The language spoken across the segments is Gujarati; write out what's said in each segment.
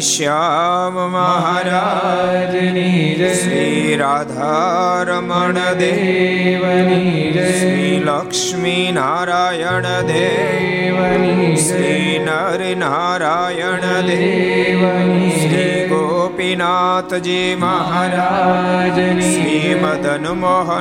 શ્યામ મહારાજની જય. શ્રી રાધારમણ દેવની શ્રી લક્ષ્મી નારાયણ દેવની શ્રી નર નારાયણ દેવની શ્રી ગોપીનાથજી મહારાજ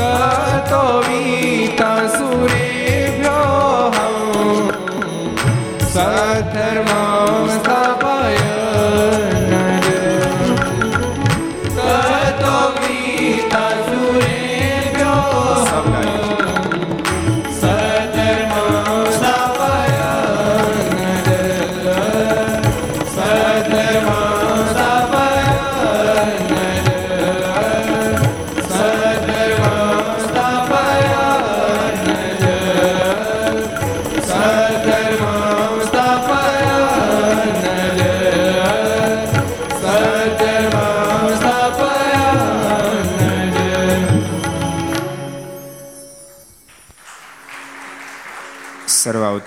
ततो वीतसुरेभ्योऽहं सधर्मा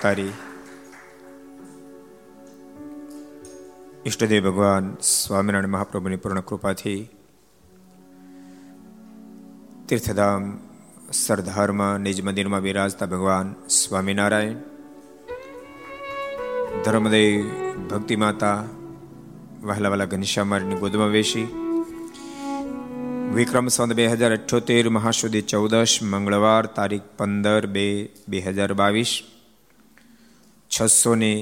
અવતારી ઈષ્ટદેવ ભગવાન સ્વામિનારાયણ મહાપ્રભુની પૂર્ણ કૃપાથી તીર્થધામ સરદારમાં નિજ મંદિરમાં બિરાજતા ભગવાન સ્વામિનારાયણ ધર્મદેવ ભક્તિ માતા વહેલા વહેલા ઘનશ્યામારીની ગોદમાં વેશી, વિક્રમ સંત બે હજાર અઠ્યોતેર મહાસુદી ચૌદશ, મંગળવાર તારીખ પંદર બે બે હજાર બાવીસ છસો ને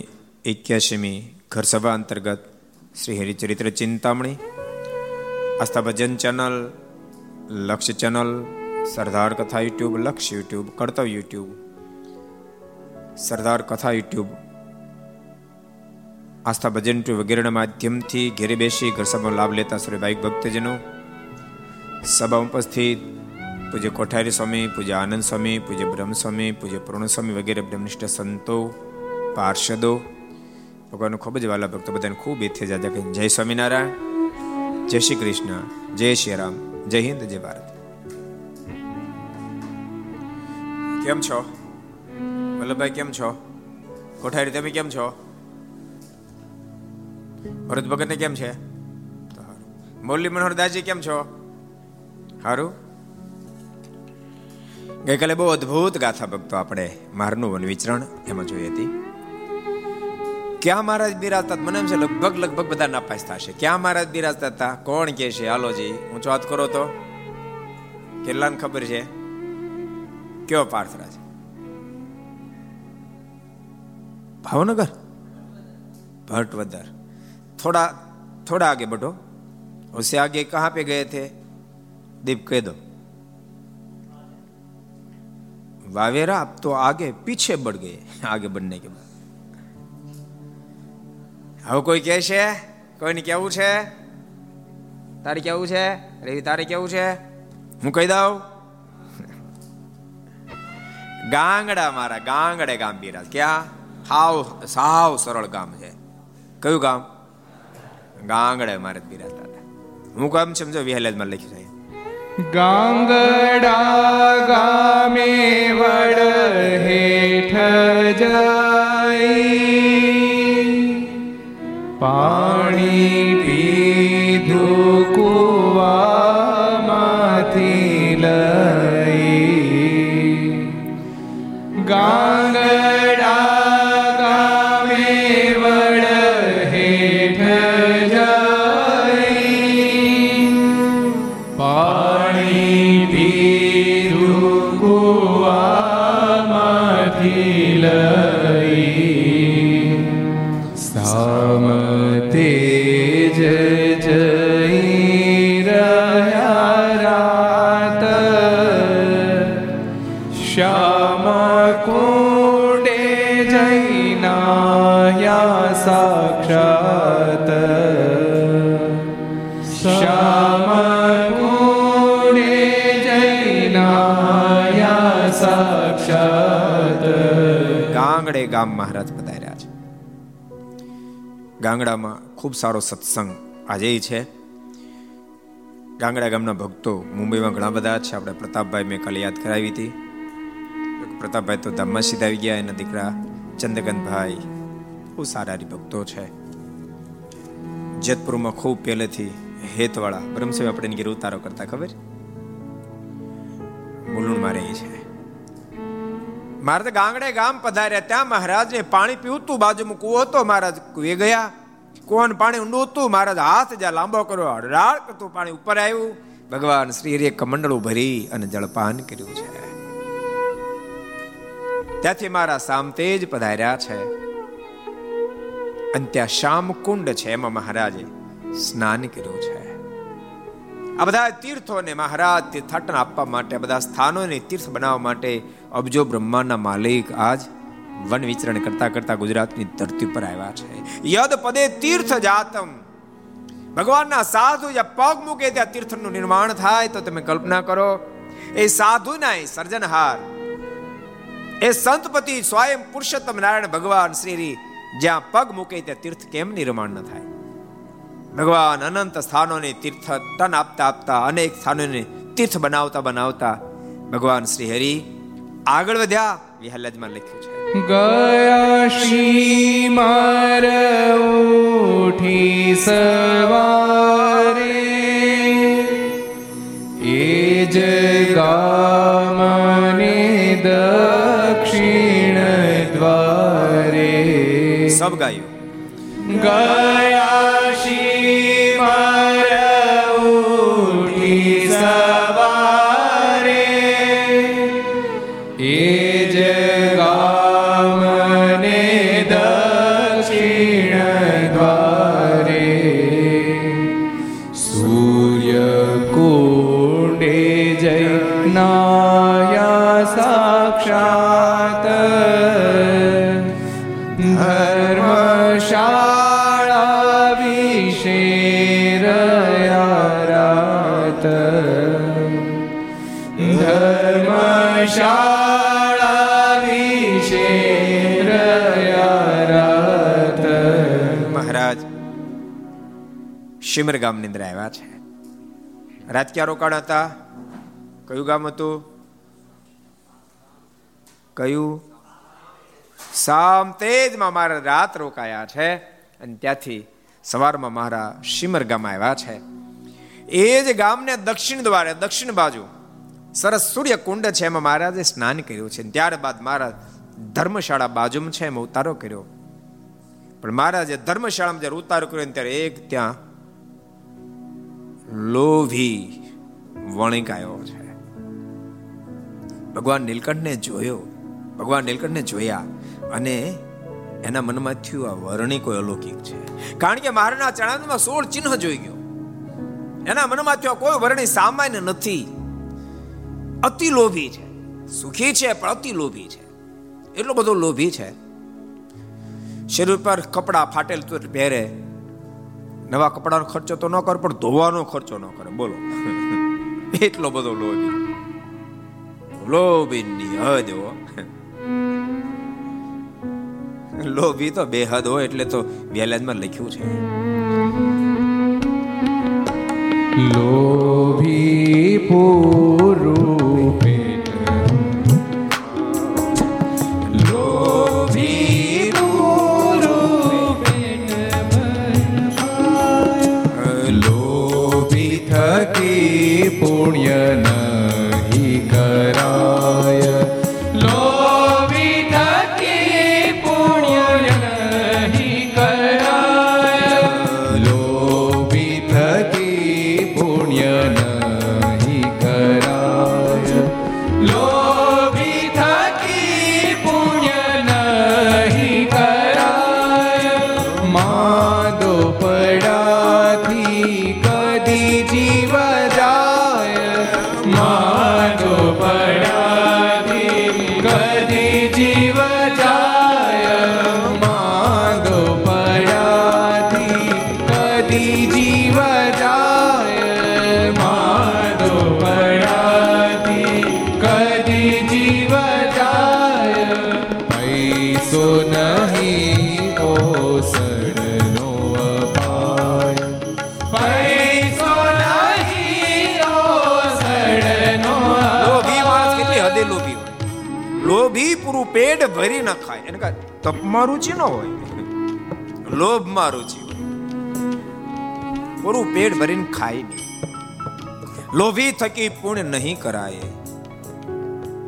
એક્યાસીમી ઘર સભા અંતર્ગત શ્રી હરિચરિત્ર ચિંતામણી આસ્થા ભજન ચેનલ લક્ષ્ય ચેનલ સરદાર કથા યુટ્યુબ લક્ષ્ય યુટ્યુબ કર્તવ્ય યુટ્યુબ સરદાર કથા યુટ્યુબ આસ્થા ભજન ટુ વગેરેના માધ્યમથી ઘેરે બેસી ઘર સભાનો લાભ લેતા શ્રી ભાઈ ભક્તજનો સભા ઉપસ્થિત પૂજ્ય કોઠારી સ્વામી પૂજ્ય આનંદ સ્વામી પૂજ્ય બ્રહ્મ સ્વામી પૂજ્ય પૂર્ણ સ્વામી વગેરે બ્રહ્મનિષ્ઠ સંતો પાર્ષદો ભગવાન ખૂબ જ વાલા ભક્તો બધાને ખૂબ એથી જાજા કહી જય સ્વામિનારાયણ, જય શ્રી કૃષ્ણ, જય શ્રી રામ, જય હિન્દ, જય ભારત. કેમ છો? વલ્લભભાઈ, કેમ છો? કોઠારી, તમે કેમ છો? ભરત ભગત ને કેમ છે? મોરલી મનોહર દાસજી કેમ છો? સારું ગઈકાલે બહુ અદ્ભુત ગાથા ભક્તો આપણે મારનું વન વિચરણ એમાં જોઈ હતી. ક્યાં મહારાજ બિરાજતા મને એમ છે લગભગ લગભગ બધા નાપાસ થશે ક્યાં મહારાજ બિરાજતા હતા કોણ કે છે હાલોજી ઊંચો હાથ કરો તો કેટલાને ખબર છે કયો પાર્થરાજ ભાવનગર भट्टवदर थोड़ा थोड़ा आगे बढ़ो उससे आगे कहां पे गए थे दीप कह दो वावेरा अब तो आगे पीछे बढ़ गए आगे बढ़ने के बाद હવે કોઈ કહે છે? કોઈને કેવું છે? તારે કેવું છે? રેવી તારે કેવું છે? હું કહી દઉં? ગાંગડા મારા, ગાંગડે ગામ બિરાજ. ક્યાં? હાવ, સાવ સરળ ગામ છે. કયું ગામ? ગાંગડે મારે બિરાજતા હતા હું કામ સમજો? વિહલેજમાં લખ્યું છે. ગાંગડા ગામે વડ હેઠ જાય પાણી ગાંગડે ગામ મહારાજ પધાર્યા છે. ગાંગડામાં ખૂબ સારો સત્સંગ આજે છે. ગાંગડા ગામના ભક્તો મુંબઈમાં ઘણા બધા છે. આપણે પ્રતાપભાઈ મેં કાલે યાદ કરાવી હતી. પ્રતાપભાઈ તો ધામમાં સીધા આવી ગયા. એના દીકરા ચંદ્રકાંતભાઈ બહુ સારા ભક્તો છે. જેતપુરમાં ખૂબ પહેલેથી હેતવાળા, બ્રહ્મસેવ આપણે એની ઉતારો કરતા ખબર? મુલુણમાં રહી છે. મારે તો ગાંગડે ગામ પધાર્યા ત્યાં મહારાજને પાણી પીવતું બાજુમાં કૂવો હતો. મહારાજ કુએ ગયા. કુવાનું પાણી ઊંડું હતું. મહારાજ હાથ જ્યાં લાંબો કર્યો અડરાળ કરતું પાણી ઉપર આવ્યું. ભગવાન શ્રી હરિએ કમંડળું ભરી અને જળપાન કર્યું છે. ત્યાંથી મારા સામતે જ પધાર્યા છે. અને ત્યાં શ્યામ કુંડ છે એમાં મહારાજે સ્નાન કર્યું છે. આ બધા તીર્થોને મહારાજ તીર્થાટન આપવા માટે બધા સ્થાનોને તીર્થ બનાવવા માટે અબજો બ્રહ્માંડના માલિક આજ વન વિચરણ કરતા કરતા ગુજરાતની ધરતી પર આવ્યા છે. યદ પદે તીર્થ જાતમ ભગવાનના સાધુ જ્યાં પગ મૂકે ત્યાં તીર્થનું નિર્માણ થાય, તો તમે કલ્પના કરો, એ સાધુના સર્જનહાર, એ સંતપતિ સ્વયં પુરુષોત્તમ નારાયણ ભગવાન શ્રી જ્યાં પગ મૂકે ત્યાં તીર્થ કેમ નિર્માણ ન થાય? ભગવાન અનંત સ્થાનોને તીર્થ તન આપતા આપતા અનેક સ્થાનોને તીર્થ બનાવતા બનાવતા ભગવાન શ્રી હરિ આગળ વધ્યા વિહલજમાં લખ્યું છે. ગયા શ્રી માર ઉઠી સવારે એ જ ગામને દક્ષિણ દ્વારે સબ ગાયું. ગયા ધર્મશાળા વિશે રાત ધર્મશાળા વિશે રયારત મહારાજ, શિમર ગામની અંદર આવ્યા છે. રાત ક્યાં રોકાણ હતા? કયું ગામ હતું? કયું સામ તેજમાં મારા રાત રોકાયા છે અને ત્યાંથી સવારમાં મારા શિમર ગામ આવ્યા છે. એ જ ગામને દક્ષિણ દ્વારે, દક્ષિણ બાજુ સરસ સૂર્ય કુંડ છે એમાં મહારાજે સ્નાન કર્યું છે. ત્યારબાદ મારા ધર્મશાળા બાજુમાં છે એમાં ઉતારો કર્યો. પણ મહારાજે ધર્મશાળામાં જ્યારે ઉતારો કર્યો ત્યારે એક ત્યાં લોભી વણિકાયો છે. ભગવાન નીલકંઠને જોયો. ભગવાન નીલકંઠને જોયા. અને એના મનમાં થયું આ વર્ણી કોઈ અલૌકિક છે. કારણ કે મારના ચણામાં સોળ ચિહ્ન જોઈ ગયો. એના મનમાં થયો કોઈ વર્ણિ સામાન્ય નથી. અતિ લોભી છે. સુખી છે, પણ અતિ લોભી છે. એટલો બધો લોભી છે. શરીર પર કપડાં ફાટેલ તો પહેરે. નવા કપડાનો ખર્ચો તો ન કરે, પણ ધોવાનો ખર્ચો ન કરે. બોલો. એટલો બધો લોભી. લોભીની હદ હો. લોભી તો બેહદ હોય એટલે તો વ્યાલાજમાં લખ્યું છે. લોભી પૂરું પેટ નખાય એને કાંઈ તપમાં રુચિ ન હોય. લોભમાં રુચિ પૂરું પેટ ભરીને ખાય નહીં. લોભી થકી પૂર્ણ નહીં કરાય.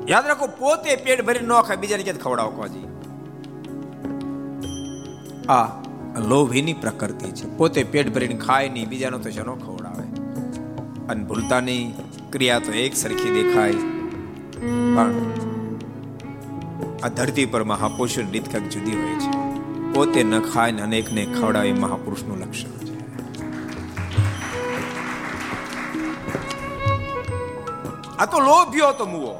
યાદ રાખો, પોતે પેટ ભરીને ન ખાય બીજાને ક્યાં ખવડાવો કોજી આ લોભીની પ્રકૃતિ છે. પોતે પેટ ભરીને ખાય નહીં, બીજાનો તો શેનો ખવડાવે? અને ભૂલતાની ક્રિયા તો એક સરખી દેખાય. પણ આ ધરતી પર મહાપુરુષની રીત કંઈક જુદી હોય છે. પોતે ન ખાય ને અનેકને ખવડાવે મહાપુરુષનું લક્ષણ છે. આ તો લોભ્યો તો મુવો.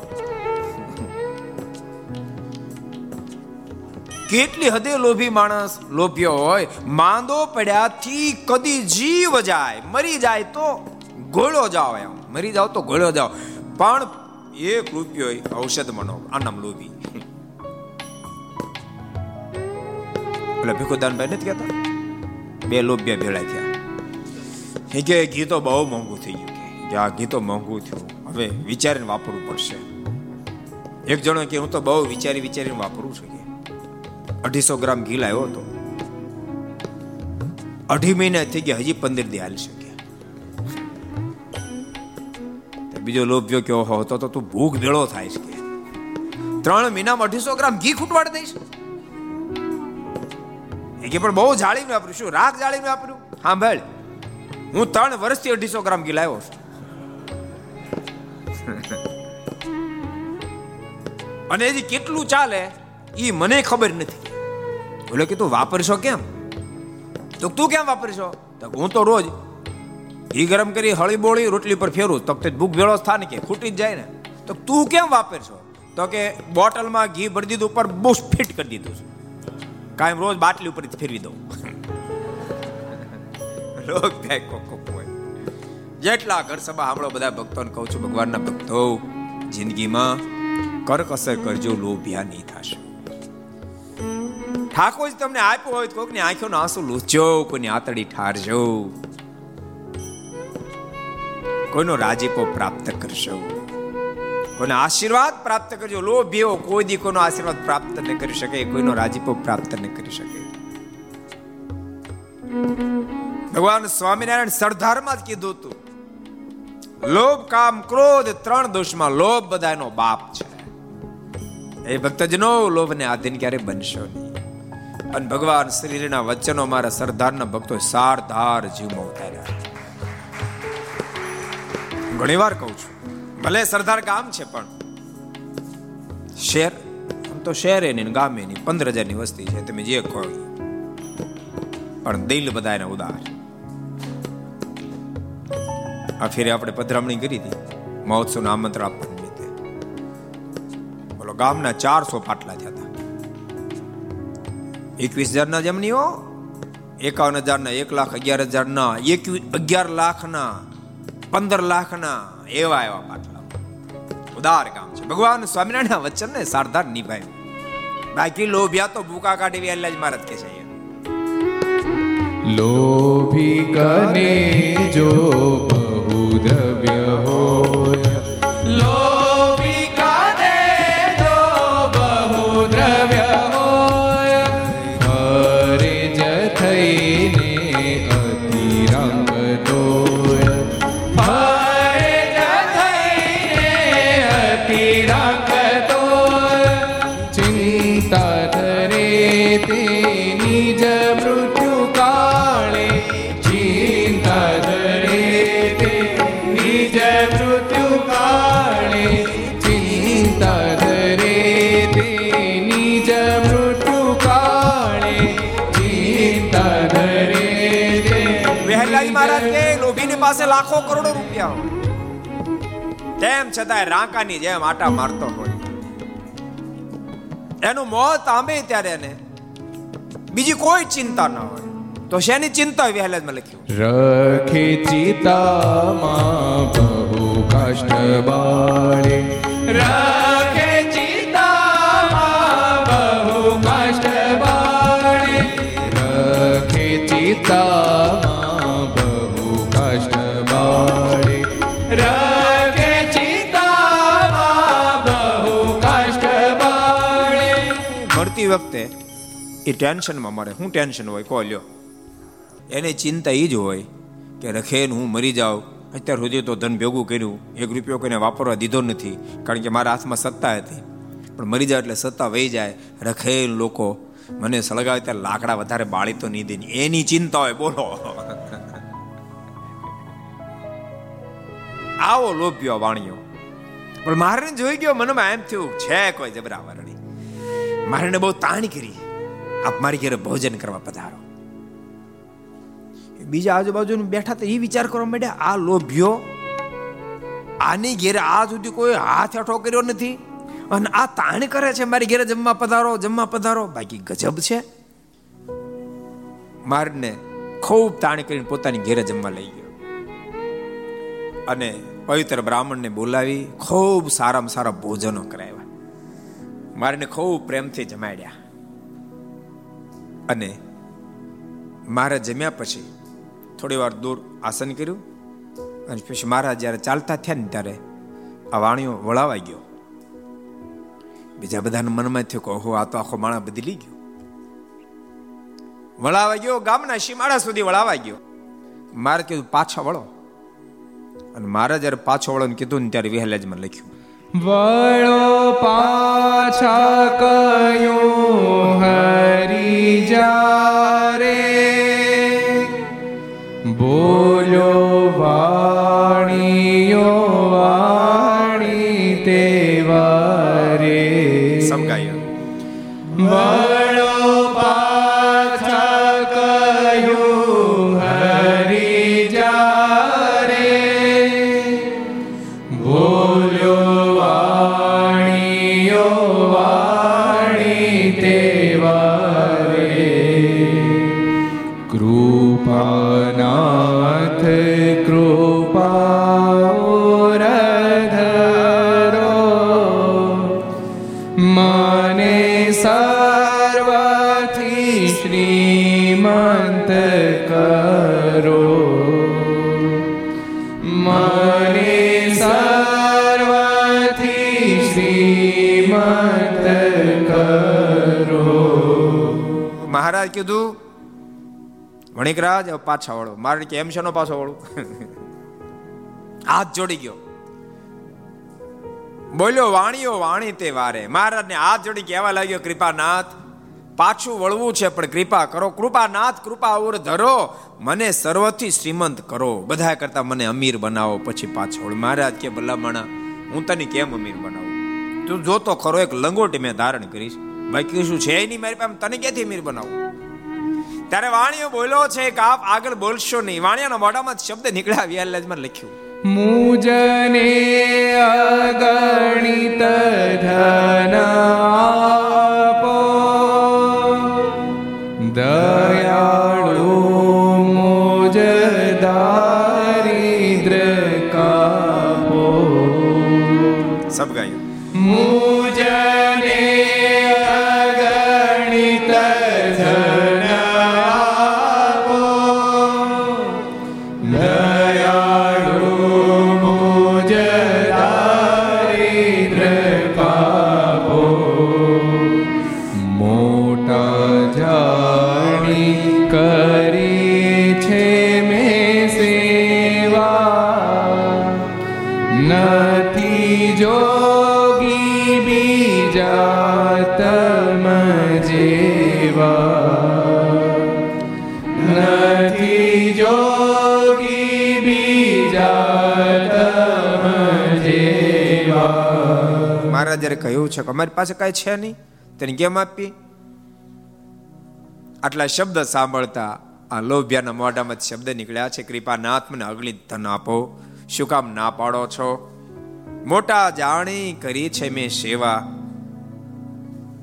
કેટલી હદે લોભી માણસ લોભ્યો હોય, માંદો પડ્યાથી કદી જીવ જાય, મરી જાય તો ગોળો જાઓ એમ. મરી જાવ તો ગોળો જાઓ. પણ એક રૂપિયો ઔષધ મનો આ નામ લોભી. એટલે ભીખુદાનભાઈ નથી કહેતા? બે લોભ્ય ભેળા થયા. એ કે ઘી તો બહુ મોંઘું થઈ ગયું કે. આ ઘી તો મોંઘું થયું. હવે વિચારીને વાપરવું પડશે. એક જણો કે હું તો બહુ વિચારી વિચારીને વાપરું છું કે. અઢીસો ગ્રામ ઘી લાવ્યો હતો. અઢી મહિના થઈ ગયા, હજી પંદર દી હાલી શકે બીજો લોભ્યો કેવો હતો તો તો ભૂખ ભેળો થાય છે ત્રણ મહિનામાં અઢીસો ગ્રામ ઘી ખૂટવાડ દઈશ? એ પણ બહુ જાળીને વાપર્યું. શું રાખ જાળીને વાપર્યું? ભાઈ હું ત્રણ વર્ષથી અઢીસો ગ્રામ ઘી લાવ્યો છું. અને હજી કેટલું ચાલે એ મને ખબર નથી. બોલે કે, તું વાપરશો કેમ? તો તું કેમ વાપરશો? તો હું તો રોજ ઘી ગરમ કરી હળી બોળી રોટલી પર ફેરું. તો ભૂખ ભેળો થાય ને કે ખૂટી જ જાય ને. તો તું કેમ વાપરશો? તો કે, બોટલમાં ઘી ભરી દીધું, ઉપર બુશ ફિટ કરી દીધું છે. કાયમ રોજ બાટલી ઉપર ફેરવી દઉં. લોક થાય કોક હોય. જેટલા ઘર સભા સાંભળો બધા ભક્તોને કહું છું, ભગવાનના ભક્તો, જિંદગીમાં કરકસર કરજો, લોભ્યા નહીં થશે. ઠાકોર તમને આપ્યો હોય તો કોઈકની આંખોનો આંસુ લૂછજો, કોઈની આતડી ઠારજો. કોઈનો રાજીપો પ્રાપ્ત કરશો. કોઈનો આશીર્વાદ પ્રાપ્ત કરજો. લોભ્યો કોઈ દી કોઈનો આશીર્વાદ પ્રાપ્ત ન કરી શકે, કોઈનો રાજીપો પ્રાપ્ત ન કરી શકે. ભગવાન સ્વામિનારાયણ સરદારમાં જ કીધું હતું, લોભ, કામ, ક્રોધ ત્રણ દોષમાં લોભ બધાનો બાપ છે. એ ભક્તજનો, લોભને આધીન ક્યારે બનશો નહીં. અને ભગવાન શ્રીના વચનો મારા સરદારના ભક્તો સારધાર જીવમાં ઉતાર્યા ઘણી વાર કહું છું ભલે સરદાર ગામ છે પણ. શહેર આમ તો શહેર એની ગામે નહીં. પંદર હજારની વસ્તી છે, તમે જે કહો પણ દિલ બધા એને ઉદાર. આ ફેરે આપણે પધરામણી કરી હતી. મહોત્સવનું આમંત્રણ આપવા નિમિત્તે બોલો, ગામના ચારસો પાટલા થયા હતા. એકવીસ હજારના જમનીઓ એકાવન હજારના એક લાખ અગિયાર હજારના એકવીસ અગિયાર લાખના, પંદર લાખના એવા એવા પાટલા. ઉદાર કામ છે. ભગવાન સ્વામિનારાયણ વચનને સારધાર નિભાવ્યું બાકી લોભિયા તો ભૂકા કાઢી એટલે જ મારત કે છે. લોભી કને જો બહુ દ્રવ્ય હોય તેમ છતાંય રાંકાની જેમ આટા મારતો હોય. એનું મોત આંબે ત્યારે એને. બીજી કોઈ ચિંતા ન હોય. તો શેની ચિંતા વહેલા જ લખ્યું. રખે ચિતામાં બહુ કષ્ટ બાળે. રખે ચિતામાં બહુ કષ્ટ બાળે. રખે ચિતામાં બહુ કષ્ટ બાળે. રખે મળતી વખતે એ ટેન્શનમાં મરે શું ટેન્શન હોય, કહો લ્યો. એને ચિંતા એ જ હોય કે રખેન હું મરી જાઉં. અત્યાર સુધી તો ધન ભેગું કર્યું, એક રૂપિયો કોઈને વાપરવા દીધો નથી, કારણ કે મારા હાથમાં સત્તા હતી. પણ મરી જાય એટલે સત્તા વહી જાય રખેલ લોકો. મને સળગાવે ત્યારે લાકડા વધારે બાળી તો નહીં દે એની ચિંતા હોય, બોલો. આવો લોભ્યો વાણિયો પણ મારે જોઈ ગયો મનમાં એમ થયું, છે કોઈ જબરા મારે બહુ તાણી કરી. આપ મારી ઘેરે ભોજન કરવા પધારો. બીજા આજુબાજુ બેઠા તો એ વિચાર કરવા માંડ્યા, આ લોભ્યો આની ઘેરે આ સુધી કોઈ હાથ હેઠો કર્યો નથી અને આ તાણ કરે છે મારી ઘેરે જમવા પધારો જમવા પધારો. બાકી ગજબ છે. મારને ખૂબ તાણ કરીને પોતાની ઘેરે જમવા લઈ ગયો. અને પવિત્ર બ્રાહ્મણને બોલાવી ખૂબ સારામાં સારા ભોજનો કરાવ્યા. મારને ખૂબ પ્રેમથી જમાડ્યા. અને મારા જમ્યા પછી થોડી વાર દૂર આસન કર્યું અને પછી મારા જ્યારે ચાલતા થયા ને ત્યારે આ વાણીઓ વળાવાઈ ગયો. બીજા બધાના મનમાં થયું કે ઓહો, આ તો આખો માણા બદલી ગયો. વળાવા ગયો, ગામના સીમાડા સુધી વળાવા ગયો. મારે કીધું, પાછા વળો. અને મારે જ્યારે પાછો વળો કીધું ને ત્યારે વિહલેજમાં લખ્યું. વળો પાછા કયું હરી જારે? બોલો વાણીયો વાણી તે વારે. સમગાય. મહારાજ કીધું વણિકરાજ પાછા વળો. મારે કે, એમ છે પાછો વળું? હાથ જોડી ગયો. બોલ્યો, વાણીઓ વાણી તે વારે. મહારાજને હાથ જોડી કહેવા લાગ્યો, કૃપાનાથ, પાછું વળવું છે, પણ કૃપા કરો. કૃપાનાથ, કૃપા ઓર ધરો, મને સર્વથી શ્રીમંત કરો. બધા કરતા મને અમીર બનાવો, પછી પાછળ મહારાજ કે, ભલામણા, હું તને કેમ અમીર બનાવું? તું જોતો ખરો, એક લંગોટી મેં ધારણ કરીશ બાકી શું છે નહીં મારી પાસે? તને ક્યાંથી અમીર બનાવું? ત્યારે વાણીઓ બોલ્યો છે કે આપ આગળ બોલશો નહીં. વાણિયાના મોઢામાં શબ્દ નીકળ્યા વ્યાલજમાં લખ્યું. મુજને અગણિત ધન જયારે કહ્યું છે કે અમારી પાસે કાંઈ છે નહીં. તેને કેમ આપી? આટલા શબ્દ સાંભળતા આ લોભિયાના મોઢામાં શબ્દ નીકળ્યા છે કૃપાનાથ મને અગણિત ધન આપો. શું કામ ના પાડો છો? મોટા જાણી કરી છે મેં સેવા.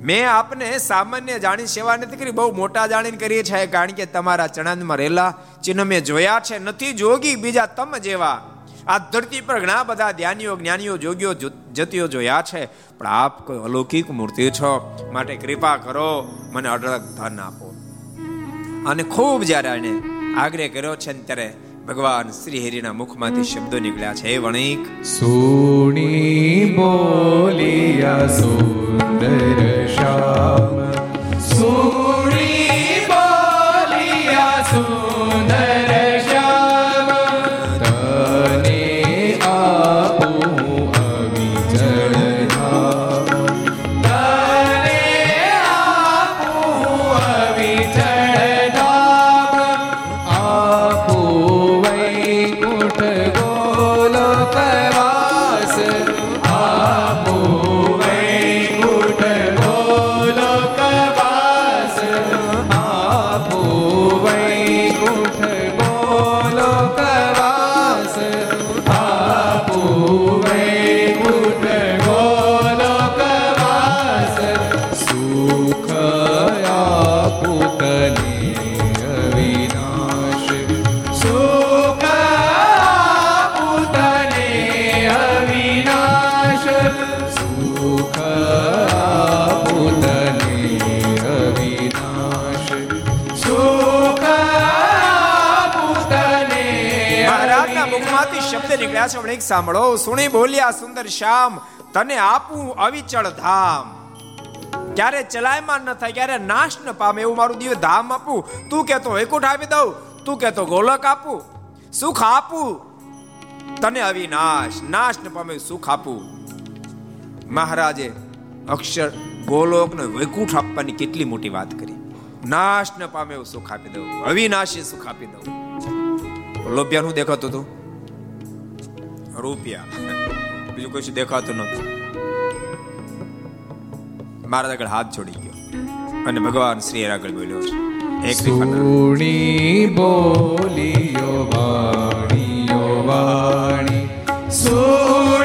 મેં આપને સામાન્ય જાણી સેવા નથી કરી, બહુ મોટા જાણીને કરીએ છે. કારણ કે તમારા ચણાંદમાં રહેલા ચિહ્ન મેં જોયા છે. નથી જોગી બીજા તમ જેવા. આ ધરતી પર ઘણા બધા ધ્યાનીઓ, જ્ઞાનીઓ, જોગીઓ જતીઓ જોયા છે. પણ આપ કોઈ અલૌકિક મૂર્તિ છો? માટે કૃપા કરો, મને અઢળક ધન આપો. અને ખૂબ જ્યારે એને આગ્રહ કર્યો છે ત્યારે ભગવાન શ્રી હરિના મુખમાંથી શબ્દો નીકળ્યા છે. વણિક. સુણી બોલિયા સુંદર શ્યામ. સુણી બોલિયા સુંદર શબ્દ નીકળ્યા છે વણિક સાંભળો. સુણી બોલ્યા સુંદર શ્યામ, તને આપું અવિચળ ધામ. ક્યારે ચલાયમાન ન થાય, ક્યારે નાશ ન પામે, એવું મારું દિવ્ય ધામ આપું. તું કહેતો વૈકુંઠ આપી દઉં, તું કહેતો ગોલક આપું. સુખ આપું, તને અવિનાશ, નાશ ન પામે, સુખ આપું. મહારાજે અક્ષર ગોલોક ને વૈકુંઠ આપવાની કેટલી મોટી વાત કરી. નાશ ન પામે, એવું સુખ આપી દઉં. અવિનાશી સુખ આપી દઉં. લોભિયા નું દેખાતું હતું? રૂપિયા. બીજું કશું દેખાતું નથી મારા આગળ હાથ છોડી ગયો. અને ભગવાન શ્રી આગળ બોલ્યો છે. સુણી બોલિયો વાણી. સુણી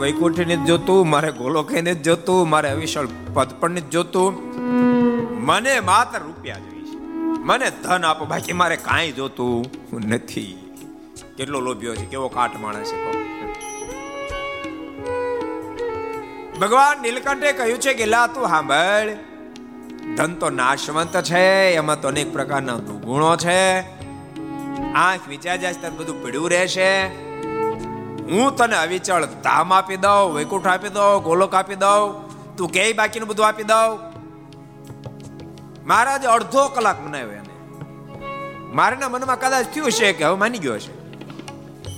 વૈકુંઠ ને જ જોતું, મારે ગોલોકે ને જ જોતું, મારે અવિશળ પદ પણ ને જ જોતું. મને માત્ર રૂપિયા જોઈએ છે. મને ધન આપો, બાકી મારે કાંઈ જોતું નથી. કેટલો લોભ્યો છે, કેવો કાટ માણસ છે ભગવાન નીલકંઠે કહ્યું છે કે, લા, તું સાંભળ. ધન તો નાશવંત છે, એમાં તો અનેક પ્રકારના દુર્ગુણો છે. આંખ વિચાર જાય બધું પડ્યું રહેશે. હું તને અવિચળ ધામ આપી દઉં, વૈકુંઠ આપી દઉં, ગોલોક આપી દઉં, તું કે બાકીનું બધું આપી દઉં? મહારાજ અડધો કલાક મનાવ્યો એને. મારાના મનમાં કદાચ થયું છે કે હવે માની ગયો છે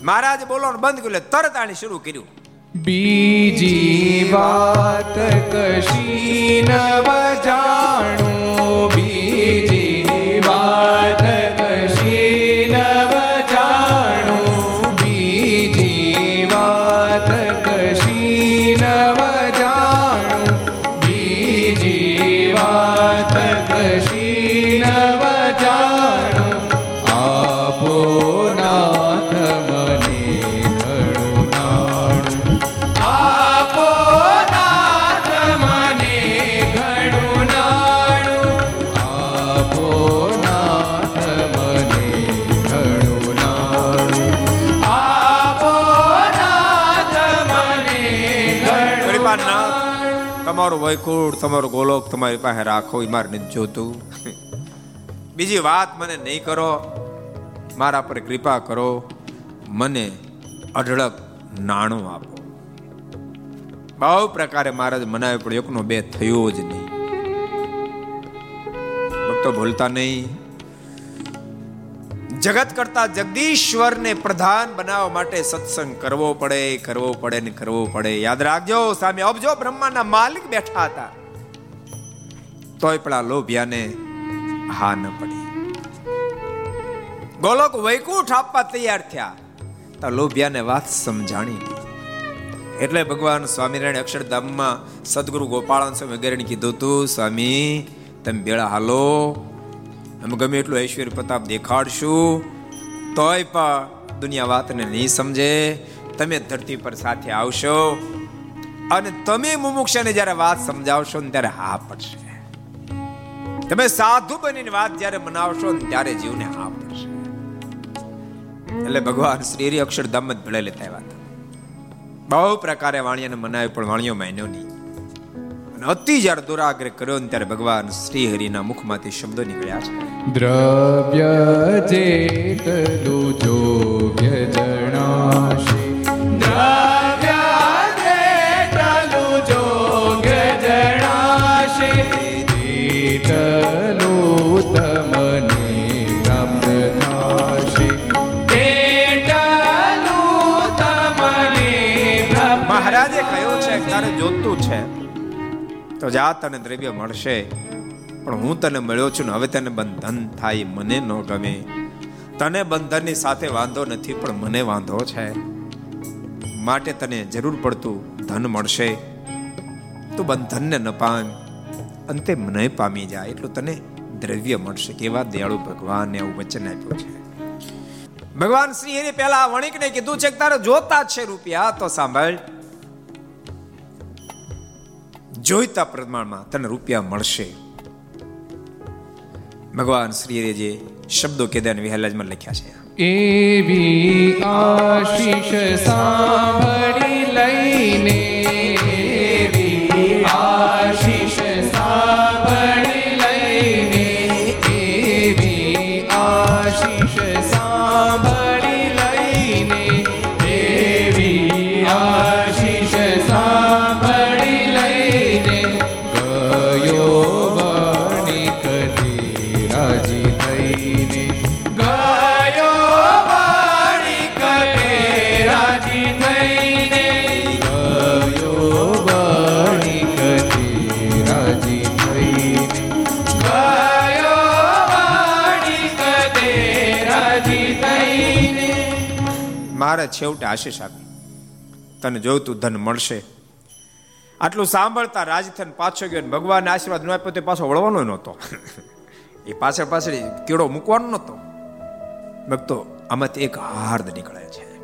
મહારાજ બોલવાનું બંધ કર્યું તરત આને શરૂ કર્યું. બીજી વાત કશી નવ જાણું વૈકુંઠ તમારો ગોલોક તમારી પાસે રાખો, એ મારે નથી જોતું. બીજી વાત મને નહીં કરો, મારા પર કૃપા કરો, મને અઢળક નાણું આપો. બહુ પ્રકારે મહારાજ મનાવ્યું, પણ એકનો બે થયો જ નહીં. ભક્તો ભૂલતા નહીં. જગત કરતા જગદીશ્વરને પ્રધાન બનાવવા માટે સત્સંગ કરવો પડે કરવો પડે ને કરવો પડે. યાદ રાખજો, સામે અબજો બ્રહ્માના માલિક બેઠા હતા. તોય પણ આ લોભિયાને હા ન પડી. ગોલોક વૈકુંઠ આપવા તૈયાર થયા. તો લોભિયાને વાત સમજાણી એટલે ભગવાન સ્વામિનારાયણ અક્ષરધામમાં સદગુરુ ગોપાળન સ્વામી વગેરેને કીધું તું, સ્વામી, તમે બેળા હાલો અમે ગમે એટલું ઐશ્વર્ય પ્રતાપ દેખાડશું, તોય પણ દુનિયા વાતને નહીં સમજે. તમે ધરતી પર સાથે આવશો અને તમે મુમુક્ષને જ્યારે વાત સમજાવશો ને ત્યારે હા પડશે. તમે સાધુ બનીને વાત જ્યારે મનાવશો ને ત્યારે જીવને હા પડશે. એટલે ભગવાન શ્રી અક્ષરધામ જ ભળે લેતા આવ્યા બહુ પ્રકારે વાણિયાને મનાવ્યું, પણ વાણિયો માન્યો નહીં. અને અતિ જ્યારે દુરાગ્રહ કર્યો ને ત્યારે ભગવાન શ્રી હરિના મુખમાંથી શબ્દો નીકળ્યા છે. દ્રવ્ય જેટલું જોગ્ય જણાશે દ્રવ્ય જેટલું જોગ્ય જણાશે તેટલું તમને મહારાજે કહ્યું છે તારે જોતું છે. તો જા તને દ્રવ્ય મળશે. પણ હું તને મળ્યો છું ને હવે તને બંધન થાય, મને ન ગમે. તને બંધનની સાથે વાંધો નથી, પણ મને વાંધો છે. માટે તને જરૂર પડતું ધન મળશે. તું બંધનને ન પામ. અંતે મને પામી જાય એટલું તને દ્રવ્ય મળશે. કેવા દયાળુ ભગવાને આવું વચન આપ્યું છે. ભગવાન શ્રી એને પહેલા વણિકને કીધું છે કે તારે જોતા છે રૂપિયા. તો સાંભળ. જોઈતા પ્રમાણમાં તને રૂપિયા મળશે. ભગવાન શ્રી જે શબ્દો કેદાર વિહલાજમાં લખ્યા છે. એવી આશીષ સાંભળી લઈને મારે છેવટે આશીષ આપી. તને જોઈતું ધન મળશે. આટલું સાંભળતા રાજથન પાછો ગયો ભગવાનને આશીર્વાદ ન આપ્યો તે પાછો વળવાનો નહોતો. એ પાછળ પાછળ કેળો મૂકવાનો નહોતો. ભક્તો, આમાંથી એક હાર્દ નીકળે છે.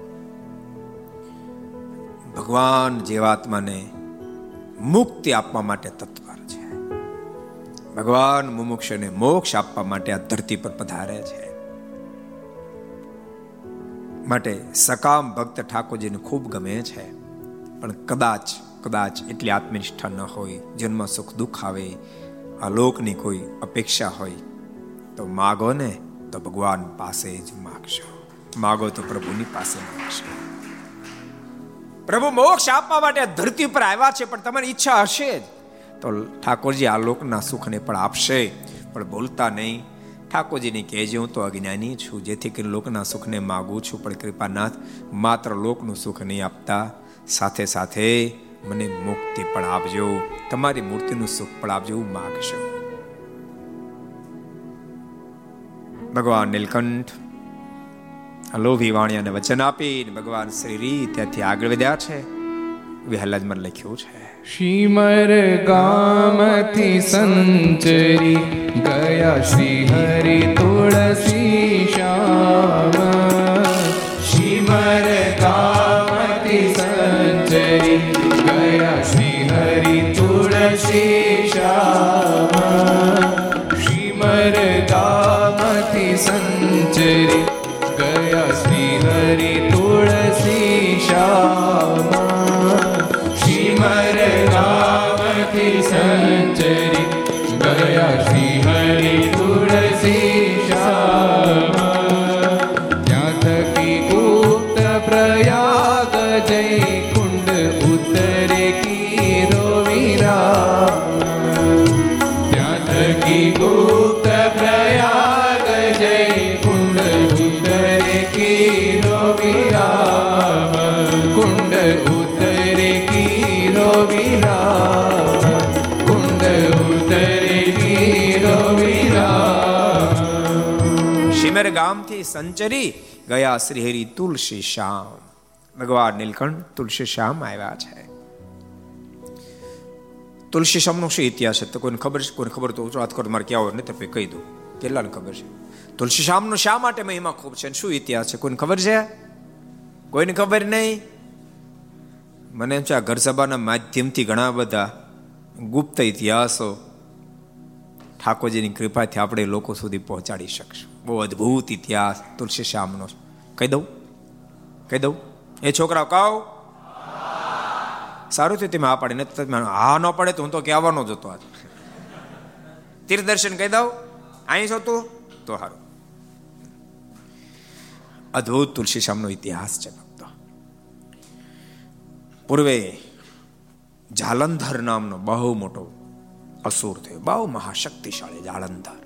ભગવાન જીવાત્માને મુક્તિ આપવા માટે તત્પર છે. ભગવાન મુમુક્ષને મોક્ષ આપવા માટે આ ધરતી પર પધારે છે. માટે સકામ ભક્ત ઠાકોરજીને ખૂબ ગમે છે. પણ કદાચ કદાચ એટલી આત્મનિષ્ઠા ન હોય, જન્મ સુખ દુઃખ આવે, આ લોકની કોઈ અપેક્ષા હોય, તો માગો ને, તો ભગવાન પાસે જ માગશો. માગો તો પ્રભુની પાસે માગશો. પ્રભુ મોક્ષ આપવા માટે ધરતી પર આવ્યા છે, પણ તમારી ઈચ્છા હશે જ. તો ઠાકોરજી આ લોકના સુખને પણ આપશે, પણ બોલતા નહીં. ઠાકોરજીને કહેજે, હું તો અજ્ઞાની છું, જેથી કરીને લોકના સુખને માગું છું, પણ કૃપાનાથ માત્ર લોકનું સુખ નહીં આપતા. સાથે સાથે મને મુક્તિ પણ આપજો, તમારી મૂર્તિનું સુખ પણ આપજો, હું માગશો. ભગવાન નીલકંઠ લોભી વાણિયાને વચન આપીને ભગવાન શ્રી ત્યાંથી આગળ વધ્યા છે. વિહલાજમાં લખ્યું છે શ્રીમર ગામથી સંચરી ગયા શ્રી હરિ તુળસી શ્યામ. શિમર ગામથી સંચરી ગયા શ્રી હરિ તુલસી શ્યામ. ભગવાન નીલકંઠ તુલસી શ્યામ આવ્યા છે. તુલસી શ્યામનો શું ઇતિહાસ છે? તો કોઈને ખબર છે? કોઈને ખબર તો વાત કરો, મારે ક્યાં હોય નહીં તો કહી દઉં. કેટલાને ખબર છે? તુલસી શ્યામનો શા માટે મહિમા ખૂબ છે શું ઇતિહાસ છે? કોઈને ખબર છે? કોઈને ખબર નહીં? મને એમ છે આ ઘર સભાના માધ્યમથી ઘણા બધા ગુપ્ત ઇતિહાસો ઠાકોરજીની કૃપાથી આપણે લોકો સુધી પહોંચાડી શકશું. બહુ અદ્ભુત ઇતિહાસ તુલસી શ્યામનો. કહી દઉં? કહી દઉં? એ છોકરાઓ કહો? સારું થયું તમે આ પાડી નથી તમે હા ન પડે તો હું તો કહેવાનો જ હતો આજ. તીર્થદર્શન કહી દઉં? અહીં છો તું તો સારું અદ્ભુત તુલસી શ્યામનો ઇતિહાસ છે ભક્તો. પૂર્વે જાલંધર નામનો બહુ મોટો અસુર થયો, બહુ મહાશક્તિશાળી જાળંધર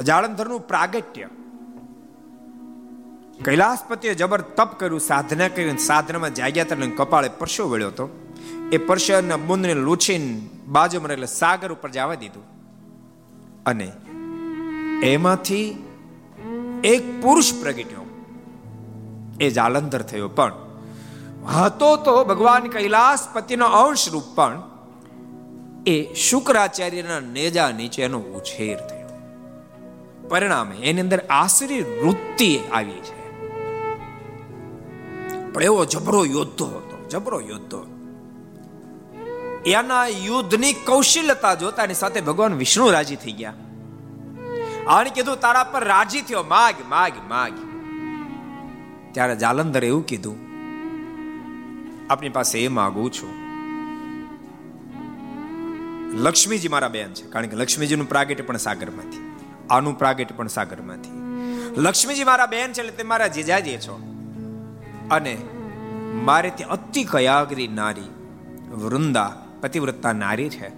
જાળંધરનું પ્રાગટ્ય. કૈલાસપતિએ જબર તપ કર્યું, સાધના કરી સાધનામાં જાગ્યા હતા કપાળે પરસો વળ્યો હતો. એ પરસોના બુંદને લૂછીને બાજુમાં એટલે સાગર ઉપર જવા દીધું. અને એમાંથી એક પુરુષ પ્રગટ્યો. એ જાલંધર થયો પણ. હતો તો ભગવાન કૈલાસપતિનો અંશ રૂપ પણ. એ શુક્રાચાર્યના નેજા નીચેનો ઉછેર થયો. પરિણામે એની અંદર આશરી વૃત્તિ આવી છે. પણ એવો જબરો યોદ્ધો હતો, જબરો યોદ્ધો એના યુદ્ધની કૌશલ્યતા જોતાની સાથે ભગવાન વિષ્ણુ રાજી થઈ ગયા. આને કીધું, તારા પર રાજી થયો, માગ માગ માગ. ત્યારે જાલંધર એવું કીધું, આપની પાસે એ માગું છું. લક્ષ્મીજી મારા બેન છે, કારણ કે લક્ષ્મીજીનું પ્રાગટ્ય પણ સાગરમાંથી. આનું પ્રાગટ્ય પણ સાગરમાંથી. લક્ષ્મીજી મારા બેન છે એટલે તે મારા જીજાજી છો. અને મારે ત્યાં અતિ કયાગરી નારી, વૃંદા પતિવ્રતા નારી છે.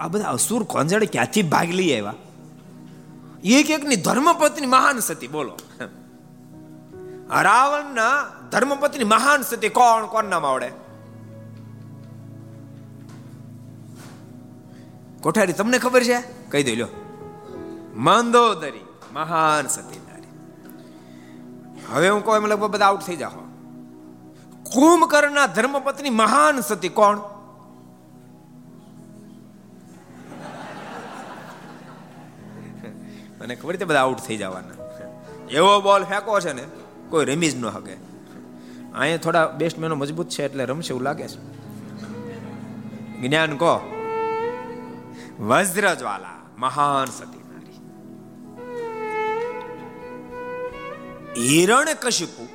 આ બધા અસુર કોંજડે ક્યાંથી ભાગ લઈ આવ્યા? એક એકની ધર્મપત્ની મહાન સતી, બોલો. રાવણના ધર્મપત્ની મહાન સતી કોણ? કોણ નામ આવડે? કોઠારી, તમને ખબર છે? કહી દે લ્યો મંદોદરી મહાન સતી નારી હવે હું કહું એમ લગભગ બધા આઉટ થઈ જાઓ કુંભકર્ણના ધર્મપત્ની મહાન સતી કોણ મને ખબર છે બધા આઉટ થઈ જવાના એવો બોલ ફેંકો છે ને કોઈ રમી જ ન શકે અહીંયા થોડા બેસ્ટમેનો મજબૂત છે એટલે રમશે એવું લાગે છે જ્ઞાન કહો વજ્રજ્વાલા મહાન સતી નારી હિરણ કશિપુ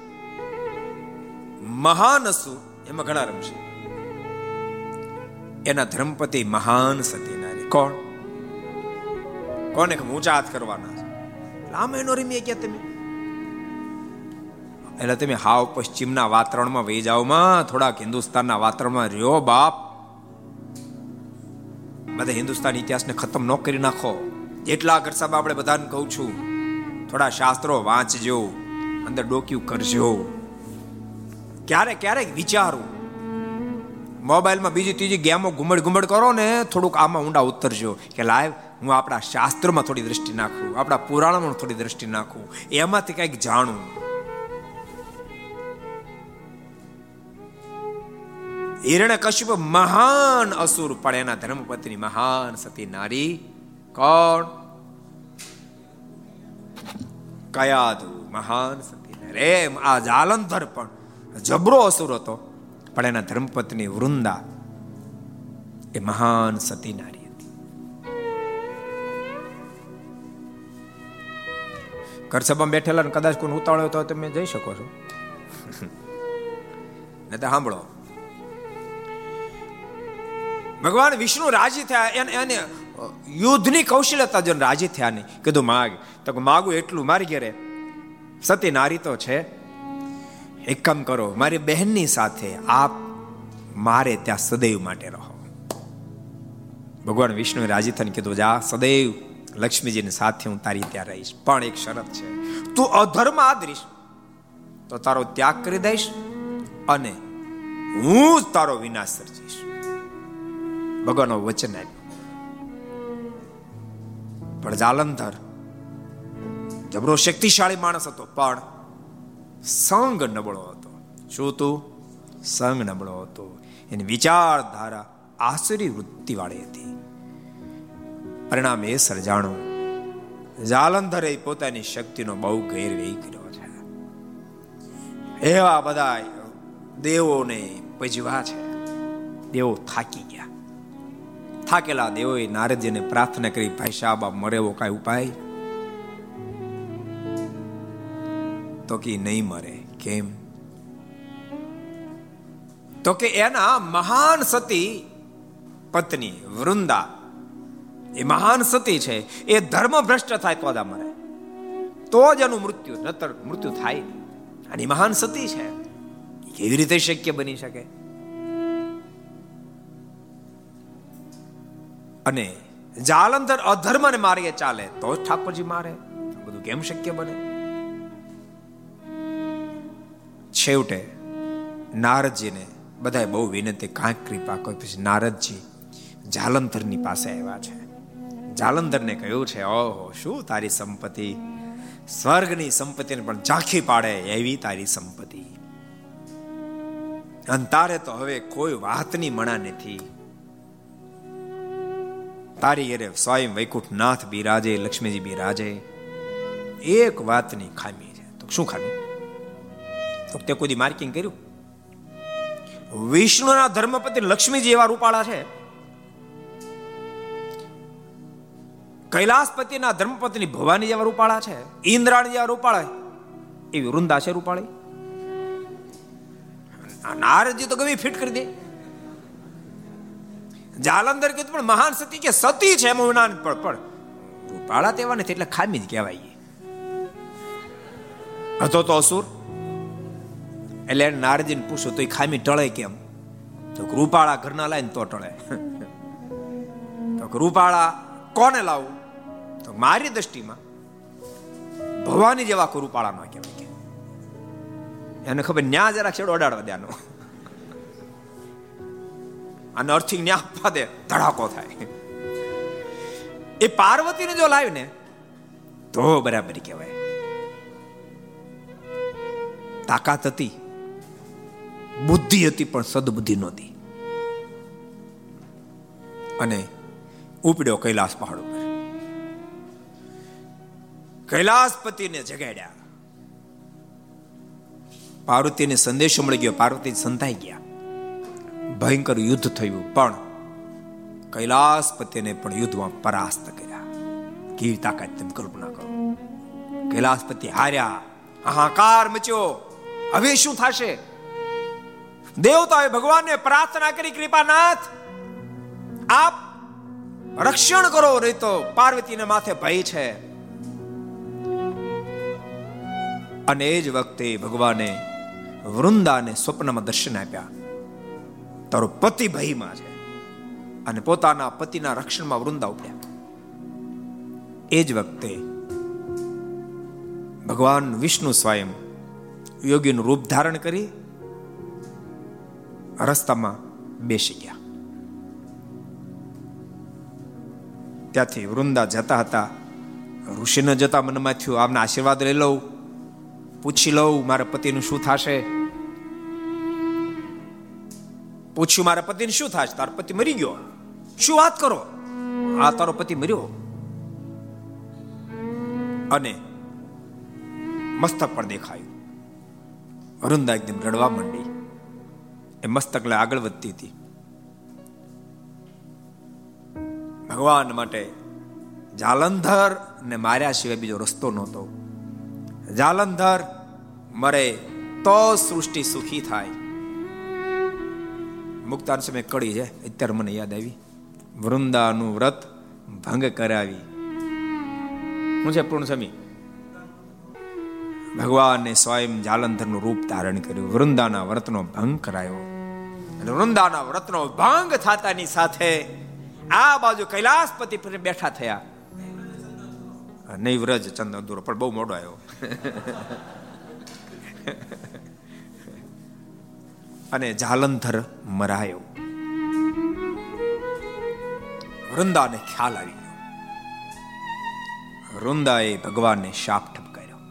મહાન અસુર એમાં ઘણા રમશે. એના ધર્મપતિ મહાન સતી નારી. કોણ? કોને ઊંચા હાથ કરવાના આમ એનો રમીએ કે તમે? એટલે તમે હાવ પશ્ચિમના વાતાવરણમાં વહી જાઓમાં થોડાક હિન્દુસ્તાનના વાતાવરણમાં રહ્યો બાપ બધા હિન્દુસ્તાન ઇતિહાસને ખતમ ન કરી નાખો. એટલા ઘરસાબ આપણે બધાને કહું છું, થોડા શાસ્ત્રો વાંચજો, અંદર ડોક્યું કરજો. ક્યારેક ક્યારેક વિચારું. મોબાઈલમાં બીજી ત્રીજી ગેમો ઘુમડ ઘુમડ કરો ને થોડુંક આમાં ઊંડા ઉતરજો. કે લાઈવ હું આપણા શાસ્ત્રમાં થોડી દ્રષ્ટિ નાખું, આપણા પુરાણમાં થોડી દ્રષ્ટિ નાખું. એમાંથી કંઈક જાણું. હિરણ્ય કશ્યપ મહાન અસુર પણ એના ધર્મપત્ની મહાન સતી નારી. કોણ? કયાદુ મહાન સતી રે આ જાલંધર પણ જબરો અસુર હતો. પણ એના ધર્મપત્ની વૃંદા એ મહાન સતી નારી હતી. ઘર સભામાં બેઠેલા કદાચ કોઈ ઉતાળ્યો તો તમે જઈ શકો છો. નહીં તો સાંભળો ભગવાન વિષ્ણુ રાજી થયા, એને એને યુદ્ધની કૌશલ્યતા જેને રાજી થયા નહીં. કીધું, માગ. તો માગું એટલું, મારી ઘેરે. સતી નારી તો છે. એક કામ કરો, મારી બહેનની સાથે આપ, મારે ત્યાં સદૈવ માટે રહો. ભગવાન વિષ્ણુએ રાજી થઈને કીધું, જા, સદૈવ લક્ષ્મીજીની સાથે હું તારી ત્યાં રહીશ. પણ એક શરત છે, તું અધર્મ આદરીશ. તો તારો ત્યાગ કરી દઈશ અને હું જ તારો વિનાશ સર્જીશ. ભગવાનનો વચન આપ્યું. પણ જાલંધર જબરો શક્તિશાળી માણસ હતો, પણ સંગ નબળો હતો. શું તું? સંગ નબળો હતો. એની વિચારધારા આસુરી વૃત્તિ વાળી હતી. પરિણામ એ સર્જાણું, જાલંધરે પોતાની શક્તિનો બહુ ગેરવ્યય કર્યો છે. એવા બધા દેવોને પજવા છે. દેવો થાકી ગયા. થાકેલા દેવોએ નારદજીને પ્રાર્થના કરી, ભાઈ સાહેબ આ મરેવો કાંઈ ઉપાય? તો કે, નહીં મરે કેમ? તો કે, એના મહાન સતી પત્ની વૃંદા, એ મહાન સતી છે, એ ધર્મ ભ્રષ્ટ થાય તો દા મરે. તો જ એનું મૃત્યુ, નતર, મૃત્યુ થાય. અને મહાન સતી છે કેવી રીતે શક્ય બની શકે? અને જાલંધર અધર્મને મારીએ ચાલે, તો જ ઠાકોરજી મારે. બધું કેમ શક્ય બને? છેવટે નારદજીને બધાએ બહુ વિનંતી કાંઈક કૃપા કોઈ પછી નારદજી જાલંધરની પાસે આવ્યા છે. જાલંધરને કહ્યું છે, ઓહો, શું તારી સંપત્તિ? સ્વર્ગની સંપત્તિને પણ ઝાંખી પાડે એવી તારી સંપત્તિ. અંતારે તો હવે કોઈ વાતની મણા નથી. તારી અરે સ્વયં વૈકુંઠનાથ બિરાજે લક્ષ્મીજી બિરાજે એક વાતની ખામી છે. તો શું ખામી? તો તે કોઈ માર્કિંગ કર્યું? વિષ્ણુના ધર્મપતિ લક્ષ્મીજી એવા રૂપાળા છે. કૈલાસપતિના ધર્મપતિની ભવાની જેવા રૂપાળા છે. ઇન્દ્રાણી જેવા રૂપાળા એવી વૃંદા છે રૂપાળી. નારદજી તો ગમે ફિટ કરી દે. જાલંધર કીધું પણ મહાન સતી કે સતી છે એમાં વિના પણ પણ રૂપાળા તેવા નથી એટલે ખામી જ કહેવાય હતો તો અસુર? એટલે નારજીને પૂછો તો એ ખામી ટળે કેમ? તો રૂપાળા ઘરના લાવીને તો ટળે. તો રૂપાળા, કોને લાવું? તો મારી દ્રષ્ટિમાં ભવાની જેવા રૂપાળા ન કહેવાય એને ખબર ન્યા જરા છેડો અડાડવા દેવાનો. અને અર્થિંગ ને આપવા દે ધડાકો થાય. એ પાર્વતીને જો લાવ્યું ને તો બરાબર કહેવાય. તાકાત હતી, બુદ્ધિ હતી, પણ સદબુદ્ધિ નહોતી. અને ઉપડ્યો કૈલાસ પહાડ ઉપર. કૈલાસપતિને જગાડ્યા. પાર્વતીને સંદેશો મળી ગયો, પાર્વતી સંતાઈ ગયા. ભયંકર યુદ્ધ થયું, પણ કૈલાસપતિને પણ યુદ્ધમાં પરાસ્ત કર્યા. કેવી તાકાત તમે કલ્પના કરો. કૈલાસપતિ હાર્યા હાહાકાર મચ્યો. હવે શું થશે? દેવતાએ ભગવાનને પ્રાર્થના કરી, કૃપાનાથ. આપ રક્ષણ કરો, નહીં તો પાર્વતીને માથે ભય છે. અને એ જ વખતે ભગવાને વૃંદાને સ્વપ્નમાં દર્શન આપ્યા. તારો પતિ ભયમાં છે. અને પોતાના પતિના રક્ષણમાં વૃંદા ઉપડ્યા. એ જ વખતે ભગવાન વિષ્ણુ સ્વયં યોગીનું રૂપ ધારણ કરી રસ્તામાં બેસી ગયા. ત્યાંથી વૃંદા જતા હતા. ઋષિને જતા મનમાં થયું, આમના આશીર્વાદ લઈ લઉં. પૂછી લઉં, મારા પતિનું શું થશે? પૂછ્યું, મારા પતિને શું થાય તારો પતિ મરી ગયો. શું વાત કરો? આ તારો પતિ મર્યો. અને મસ્તક પણ દેખાયું. વરુંદા એકદમ રડવા માંડી. એ મસ્તક આગળ વધતી હતી. ભગવાન માટે જાલંધર ને માર્યા સિવાય બીજો રસ્તો નહોતો. જાલંધર મરે તો સૃષ્ટિ સુખી થાય. મુક્તાન સમય કડી છે. અત્યારે મને યાદ આવી. વૃંદાનું વ્રત ભંગ કરાવી. હું છે પૂર્ણ સમી ભગવાને સ્વયં જાલંધરનું રૂપ ધારણ કર્યું. વૃંદાના વ્રતનો ભંગ કરાયો. અને વૃંદાના વ્રતનો ભંગ થતાની સાથે આ બાજુ કૈલાસપતિ પર બેઠા થયા. નહીં વ્રજ ચંદ્ર દૂર, પણ બહુ મોડો આવ્યો. અને જાલંધર મરાયો. વૃંદાને ખ્યાલ આવી ગયો. વૃંદાએ ભગવાનને શાપ ઠપકાર્યો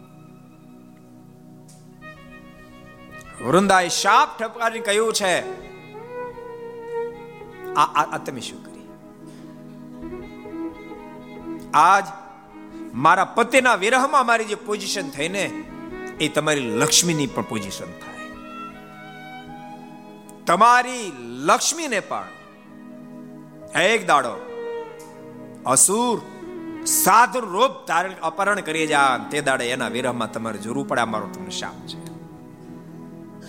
વૃંદાએ શાપ ઠપકારી કહ્યું છે, આ આ તમે શું કરી આજ મારા પતિના વિરહમાં મારી જે પોઝિશન થઈને એ તમારી લક્ષ્મીની પણ પોઝિશન થાય તમારી લક્ષ્મીને પણ. એક દાડો અસુર સાધુ રૂપ ધારણ અપહરણ કરી જા તે દાડે એના વિરહમાં તમારે જરૂર પડે, અમારો તમને શાપ છે.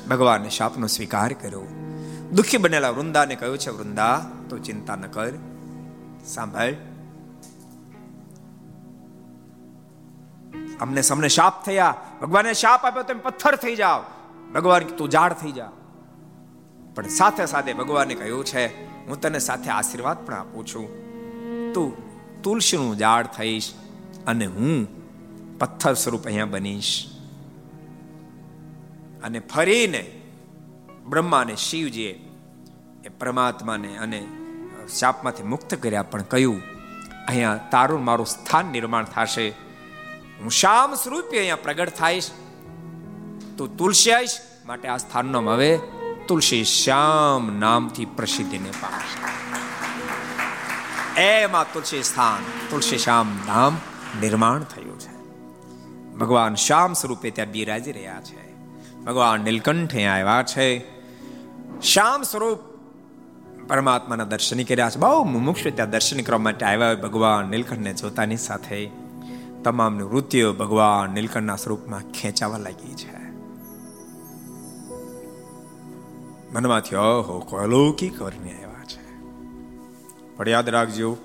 ભગવાને શાપનો સ્વીકાર કર્યો. દુઃખી બનેલા વૃંદાને કહ્યું છે, વૃંદા, તો ચિંતા ન કર. સાંભળ. અમને સમને શાપ થયા. ભગવાને શાપ આપ્યો તમે પથ્થર થઈ જાઓ. ભગવાન તું ઝાડ થઈ જા. પણ સાથે સાથે ભગવાને કહ્યું છે, હું તને સાથે આશીર્વાદ પણ આપું છું. તું તુલસીનું ઝાડ થઈશ અને હું પથ્થર સ્વરૂપ અહીંયા બનીશ. અને ફરીને બ્રહ્મા અને શિવજીએ એ પરમાત્માને અને શાપમાંથી મુક્ત કર્યા પણ કહ્યું, અહીંયા તારું મારું સ્થાન નિર્માણ થશે. હું શામ સ્વરૂપે અહીંયા પ્રગટ થઈશ. તું તુલસી આવીશ માટે આ સ્થાનનો હવે તુલસી શ્યામ નામથી પ્રસિદ્ધિને પામશે એમાં તુલસી સ્થાન, તુલસી શ્યામ ધામ નિર્માણ થયું છે. ભગવાન શ્યામ સ્વરૂપે ત્યાં બિરાજી રહ્યા છે. ભગવાન નીલકંઠ આવ્યા છે. શ્યામ સ્વરૂપ પરમાત્માના દર્શન કર્યા છે. બહુ મુમુક્ષ ત્યાં દર્શન કરવા માટે આવ્યા ભગવાન નીલકંઠને જોતાની સાથે. તમામ નૃત્ય ભગવાન નીલકંઠના સ્વરૂપમાં ખેંચાવા લાગી છે. મનમાંથી ઓહો અલૌકિક કરીને આવ્યા છે. પણ યાદ રાખજો,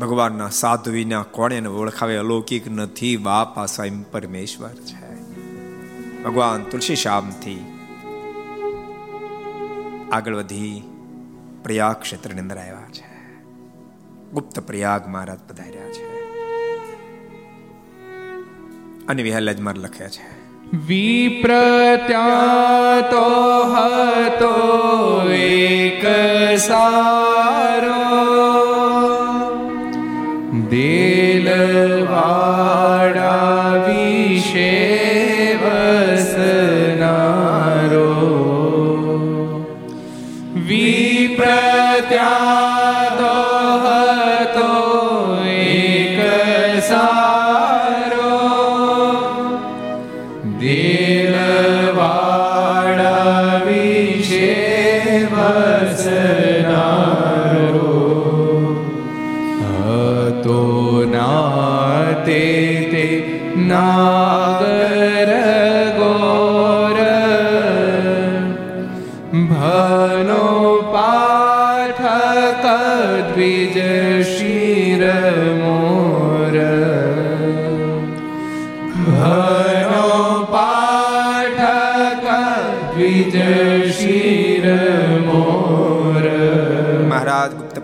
ભગવાનના સાધુ કોણે ઓળખાવે અલૌકિક નથી, બાપા સ્વયં પરમેશ્વર છે. ભગવાન તુલસી શ્યામથી આગળ વધી પ્રયાગ ક્ષેત્રની અંદર આવ્યા છે. ગુપ્ત પ્રયાગ મહારાજ પધાર્યા છે. અને વિહલજ માર લખ્યા છે વિપ્રત્યાતો હતો એક સારો દેલવાડા દેલવાડા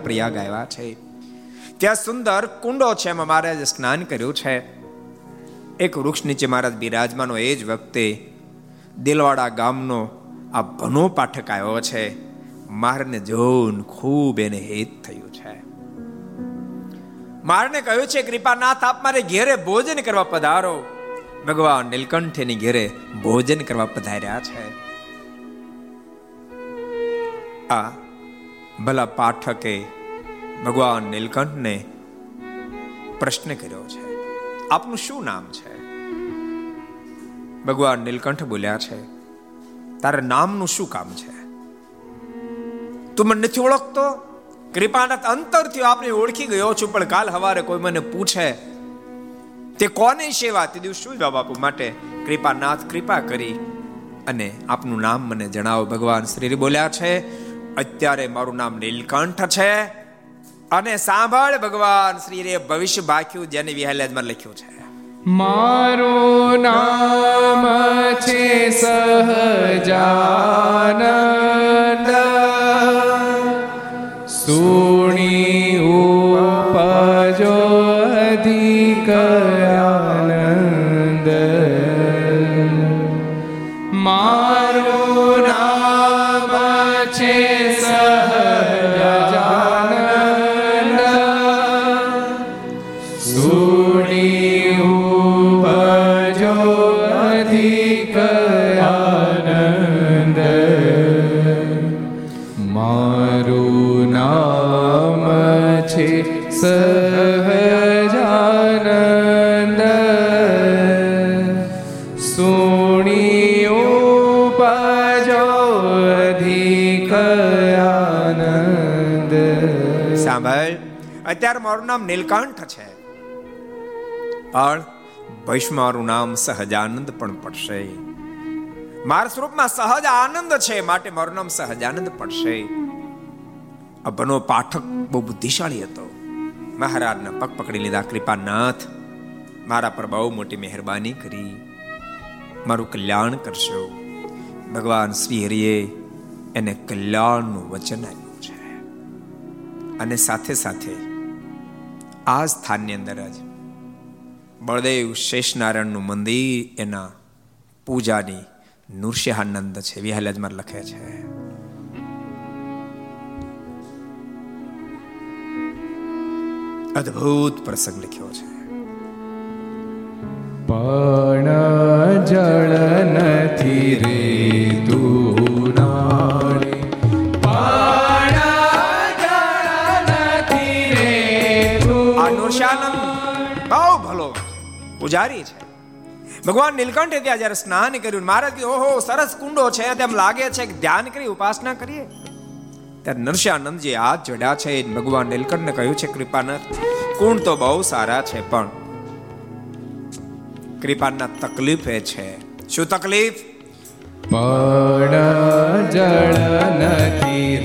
પ્રયાગ આવ્યા છે. ત્યાં સુંદર કુંડો છે એમાં મહારાજે સ્નાન કર્યું છે. એક વૃક્ષ નીચે મહારાજ બિરાજમાનો એ જ વખતે દિલવાડા ગામનો આ ભનો પાઠક આવ્યો છે. મારને જોન ખૂબ એને હેત થયું છે. મારને કહ્યું છે, કૃપાનાથ, આપ મારે ઘેરે ભોજન કરવા પધારો. ભગવાન નીલકંઠ એની ઘેરે ભોજન કરવા પધાર્યા છે. આ ભલા પાઠકે ભગવાન નીલકંઠને પ્રશ્ન કર્યો છે. આપનું શું નામ છે? ભગવાન નીલકંઠ બોલ્યા છે, તારા નામનું શું કામ છે? તું મને નથી ઓળખતો? કૃપાનાથ અંતરથી આપને ઓળખી ગયો છું, પણ કાલ હવારે કોઈ મને પૂછે, તે કોને સેવા તે દિવસ શું જવાબ આપું? માટે કૃપાનાથ કૃપા કરી અને આપનું નામ મને જણાવો. ભગવાન શ્રી બોલ્યા છે, અત્યારે મારું નામ નીલકંઠ છે. અને સાંભળ ભગવાન શ્રી રે ભવિષ્ય ભાખ્યું જેને વિહાલાજમાં લખ્યું છે. મારું નામ છે સહજાનંદ. મારું નામ નીલકંઠ છે. પણ ભવિષ્ય મારું નામ સહજાનંદ પણ પડશે. મારા સ્વરૂપમાં સહજ આનંદ છે, માટે મારું નામ સહજાનંદ પડશે. આ પાઠક બહુ બુદ્ધિશાળી હતો. મહારાજના પગ પકડી લીધા, કૃપાનાથ, મારા પર બહુ મોટી મહેરબાની કરી. મારું કલ્યાણ કરશો. ભગવાન શ્રી હરિએ એને કલ્યાણનું વચન આપ્યું છે. અને સાથે સાથે આ સ્થાનની અંદર જ. બળદેવ શેષનારાયણનું મંદિર એના પૂજાની નૃસિંહાનંદ છે વિહલાજમાં લખે છે. અદ્ભુત પ્રસંગ લખ્યો છે. પણ જળ નથી રે. પૂજારી છે. ભગવાન નીલકંઠે ત્યાં જ્યારે સ્નાન કર્યું મહારાજ કે ઓહો, સરસ કુંડો છે. તેમ લાગે છે કે ધ્યાન કરી, ઉપાસના કરીએ. ત્યારે નરસિંહાનંદજી હાથ જોડ્યા છે ભગવાન નીલકંઠને કહ્યું છે, કૃપાનાથ, કુંડ તો બહુ સારા છે, પણ કૃપાના તકલીફ છે. શું તકલીફ? પણ જળ નથી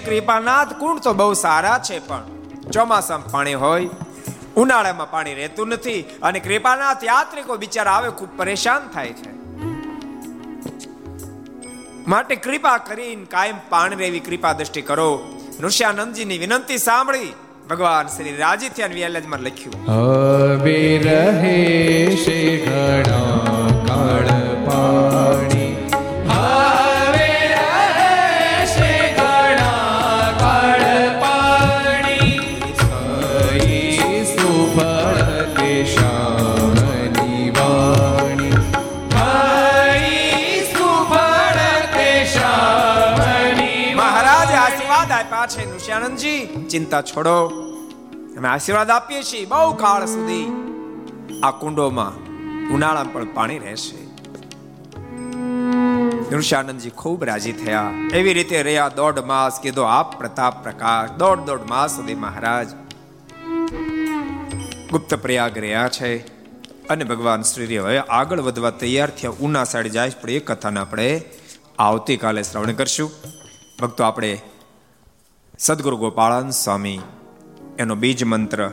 કૃપાનાથ કુંડ તો બહુ સારા છે પણ ચોમાસામાં પાણી હોય, ઉનાળામાં પાણી રહેતું નથી અને કૃપાનાથ યાત્રિકો બિચારા આવે ખૂબ પરેશાન થાય છે. માટે કૃપા કરીને કાયમ પાણી રહેવી કૃપા દ્રષ્ટિ કરો. નૃષ્યાનંદજીની વિનંતી સાંભળી ભગવાન શ્રી રાજી થયા વ્યાલેજમાં લખ્યું. ચિંતા છોડો. અમે આશીર્વાદ આપીએ છીએ બહુ કાળ સુધી. આ કુંડોમાં ઉનાળામાં પણ પાણી રહેશે. નૃષાનંદજી ખૂબ રાજી થયા. એવી રીતે રહ્યા દોઢ માસ કીધો આપ પ્રતાપ પ્રકાશ. દોઢ દોઢ માસ સુધી મહારાજ ગુપ્ત પ્રયાગ રહ્યા છે અને ભગવાન શ્રી હવે આગળ વધવા તૈયાર થયા. ઉના સાઈડ જાય પણ એ કથાને આપણે આવતીકાલે શ્રવણ કરશું. ભક્તો, આપણે સદગુરુ ગોપાળાન સ્વામી, એનો બીજ મંત્ર.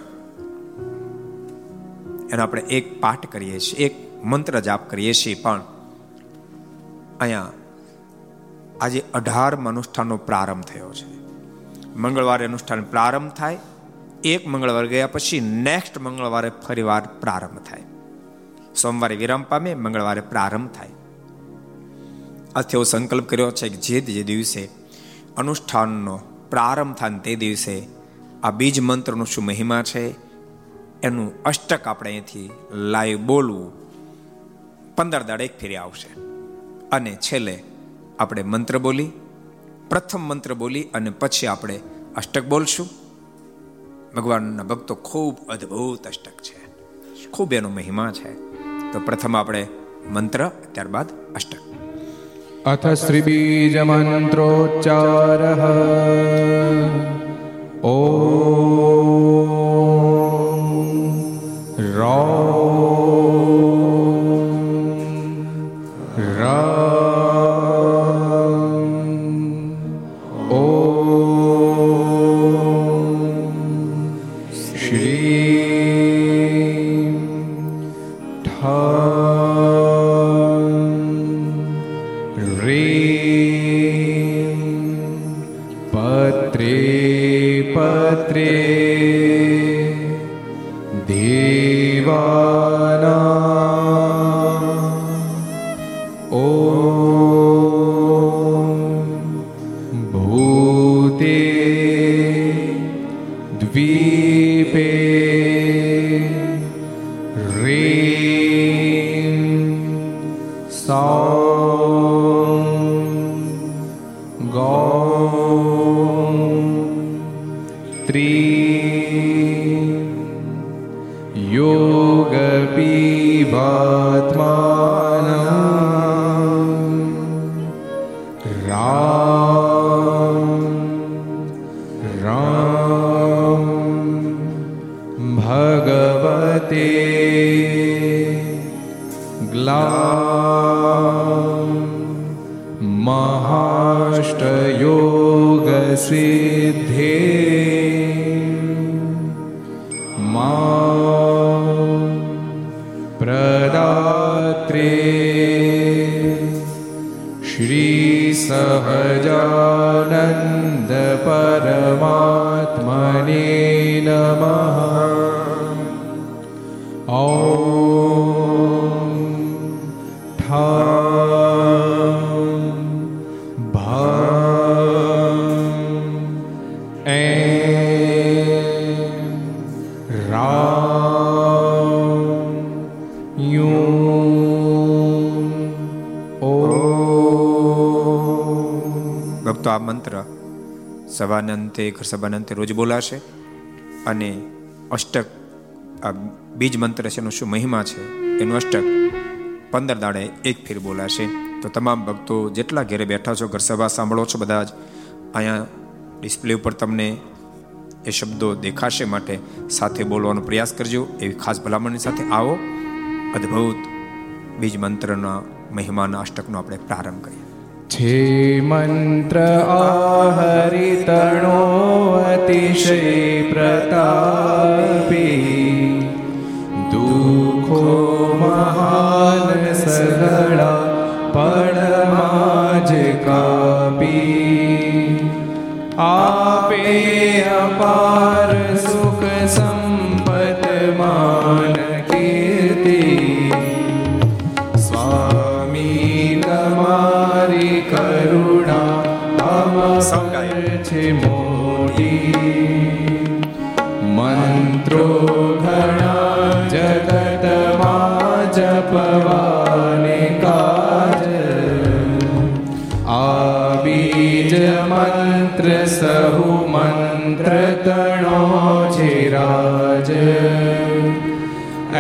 એનો આપણે એક પાઠ કરીએ છીએ, એક મંત્ર જાપ કરીએ છીએ પણ અહીંયા આજે અઢાર અનુષ્ઠાનનો પ્રારંભ થયો છે. મંગળવારે અનુષ્ઠાન પ્રારંભ થાય, એક મંગળવાર ગયા પછી નેક્સ્ટ મંગળવારે ફરીવાર પ્રારંભ થાય. સોમવારે વિરામ પામે, મંગળવારે પ્રારંભ થાય. આથી એવો સંકલ્પ કર્યો છે કે જે જે દિવસે અનુષ્ઠાનનો પ્રારંભ થાય તે દિવસે આ બીજ મંત્રનો શું મહિમા છે એનું અષ્ટક આપણે અહીંથી લાઈવ બોલવું. પંદર દાડે એક ફેરી આવશે. અને છેલ્લે આપણે મંત્ર બોલી, પ્રથમ મંત્ર બોલી અને પછી આપણે અષ્ટક બોલશું. ભગવાનના ભક્તો ખૂબ અદ્ભુત અષ્ટક છે. ખૂબ એનો મહિમા છે. તો પ્રથમ આપણે મંત્ર, ત્યારબાદ અષ્ટક. अथ श्रीबीजमन्त्रोच्चारः। ॐ रा महाष्टयोगसिद्धे मा प्रदात्रे श्रीसहजानन्दपरमात्मने नमः મંત્ર. સવાના અંતે અંતે રોજ બોલાશે અને અષ્ટક, આ બીજ મંત્ર છે, એનો શું મહિમા છે, એનું અષ્ટક પંદર દાડે એક ફેર બોલાશે. તો તમામ ભક્તો જેટલા ઘેરે બેઠા છો ઘર સભા સાંભળો છો બધા જ, અહીંયા ડિસ્પ્લે ઉપર તમને એ શબ્દો દેખાશે માટે સાથે બોલવાનો પ્રયાસ કરજો. એવી ખાસ ભલામણની સાથે આવો. અદ્ભુત બીજ મંત્રના મહિમાના અષ્ટકનો આપણે પ્રારંભ કરીએ. છે મંત્ર આહરિતણો અતિશય પ્રતાપી દુઃખો મહાન સગળા પળમાં જ કાપી આપે અપાર સુ મંત્ર સહુ મંત્ર તણો છે રાજ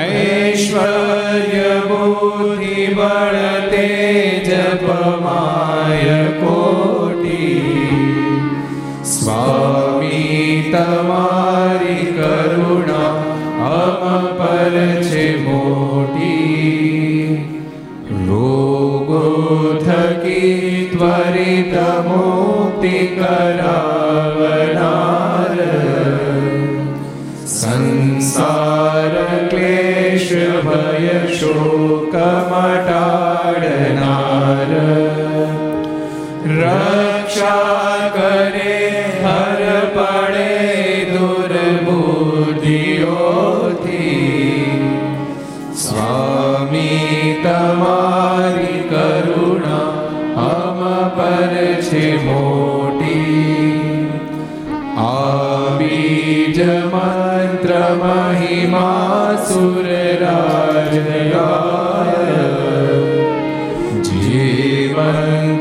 ઐશ્વર્ય બુદ્ધિ બળ તેજ પમાય કોટી સ્વામી તમારી કરુણા અમ પર છે મો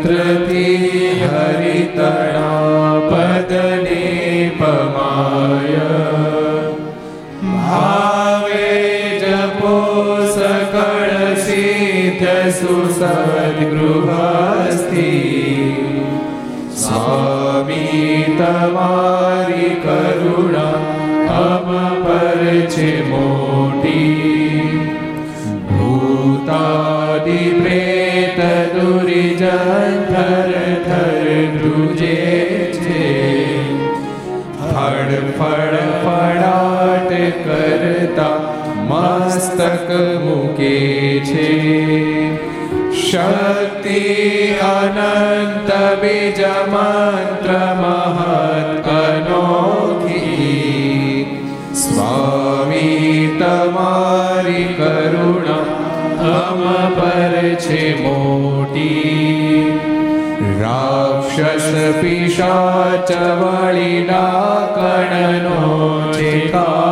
नेत्रति हरितणापदने पमाय भावे जपो सकलसिद्धसुसद्गृहस्ति स्वामी तवारि करुणा अमपरचिमो મસ્તક મૂકે છે. શક્તિ અનંત બીજ મંત્ર મહત અનોખી સ્વામી તમારી કરુણા અમ પર છે મોટી. રાક્ષસ પિશાચ વળી ડાકણનો છે કાળ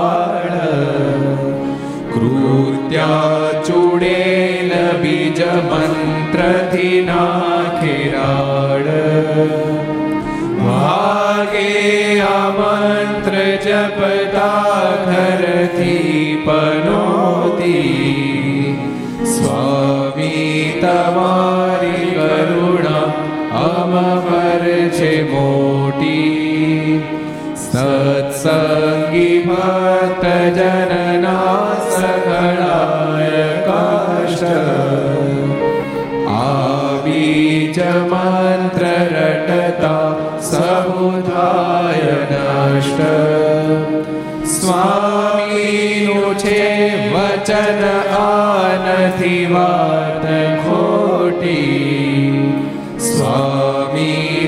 છે મોટી. સત્સંગી ભક્ત જનના સગળાય કાષ્ટ બીજ મંત્ર રટતા સમુદાય નષ્ટ. સ્વામીનું છે વચન આ નથી વાત ખોટી. સ્વામી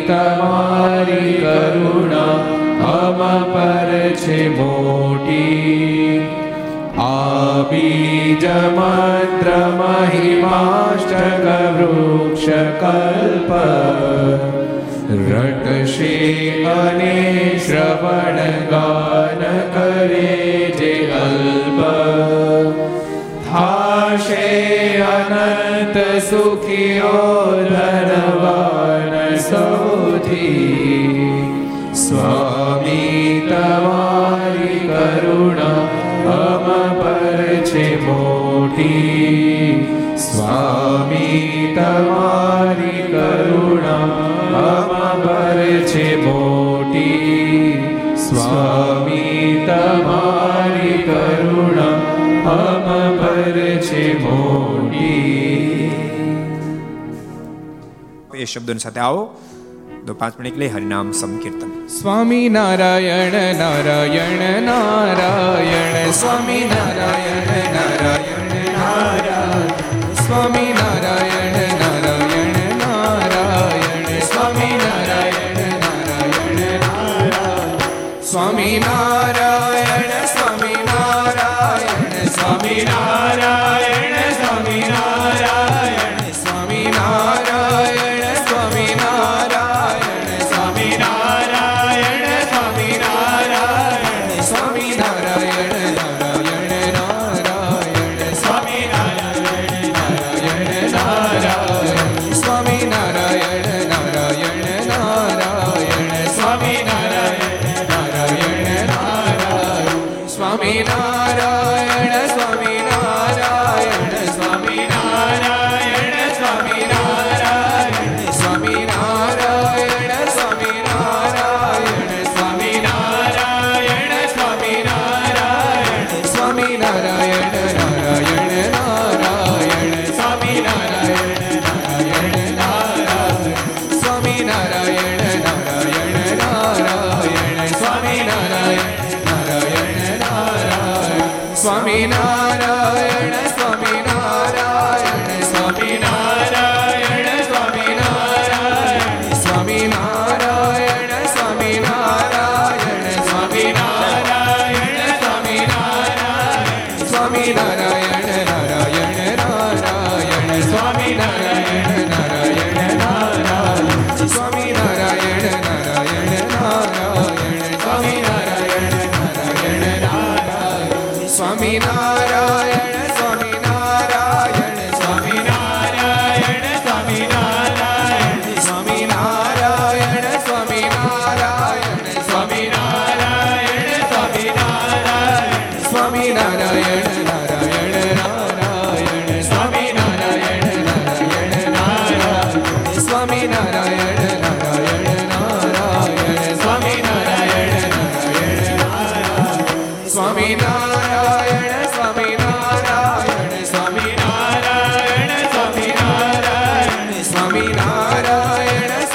તમારી કરુણા અમ પર છે મોટી. આ બીજ મંત્ર મહિમાષ્ટક વૃક્ષ કલ્પ રટશે અને શ્રવણ ગાન કરે જે અલ્પ. થાશે અનંત સુખીઓ ધનવાન સૌથી સ્વામી તમારી કરુણા અમ પર છે મોટી સ્વામી તમારી કરુણા અમ પર છે મોટી સ્વામી તમારી કરુણા અમ પર છે મોટી એ શબ્દોની સાથે આવો તો પાંચ મિનિટ લઈ હરિનામ સંકીર્તન. સ્વામી નારાયણ નારાયણ નારાયણ સ્વામી નારાયણ નારાયણ નારાયણ. સ્વામી નારાયણ નારાયણ નારાયણ. સ્વામી નારાયણ નારાયણ નારાયણ. સ્વામી નારાયણ સ્વામિનારાયણ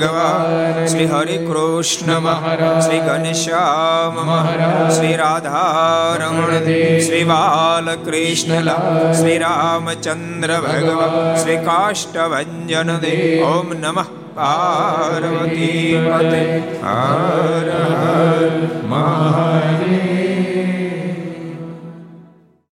ભગવાન શ્રી હરિ કૃષ્ણ મહારાજ શ્રી ઘનશ્યામ મહારાજ શ્રી રાધારમણ શ્રી બાલકૃષ્ણ શ્રી રામચંદ્ર ભગવાન શ્રી કાષ્ટભન દેવ ઓમ નમઃ પાર્વતી પતે હર હર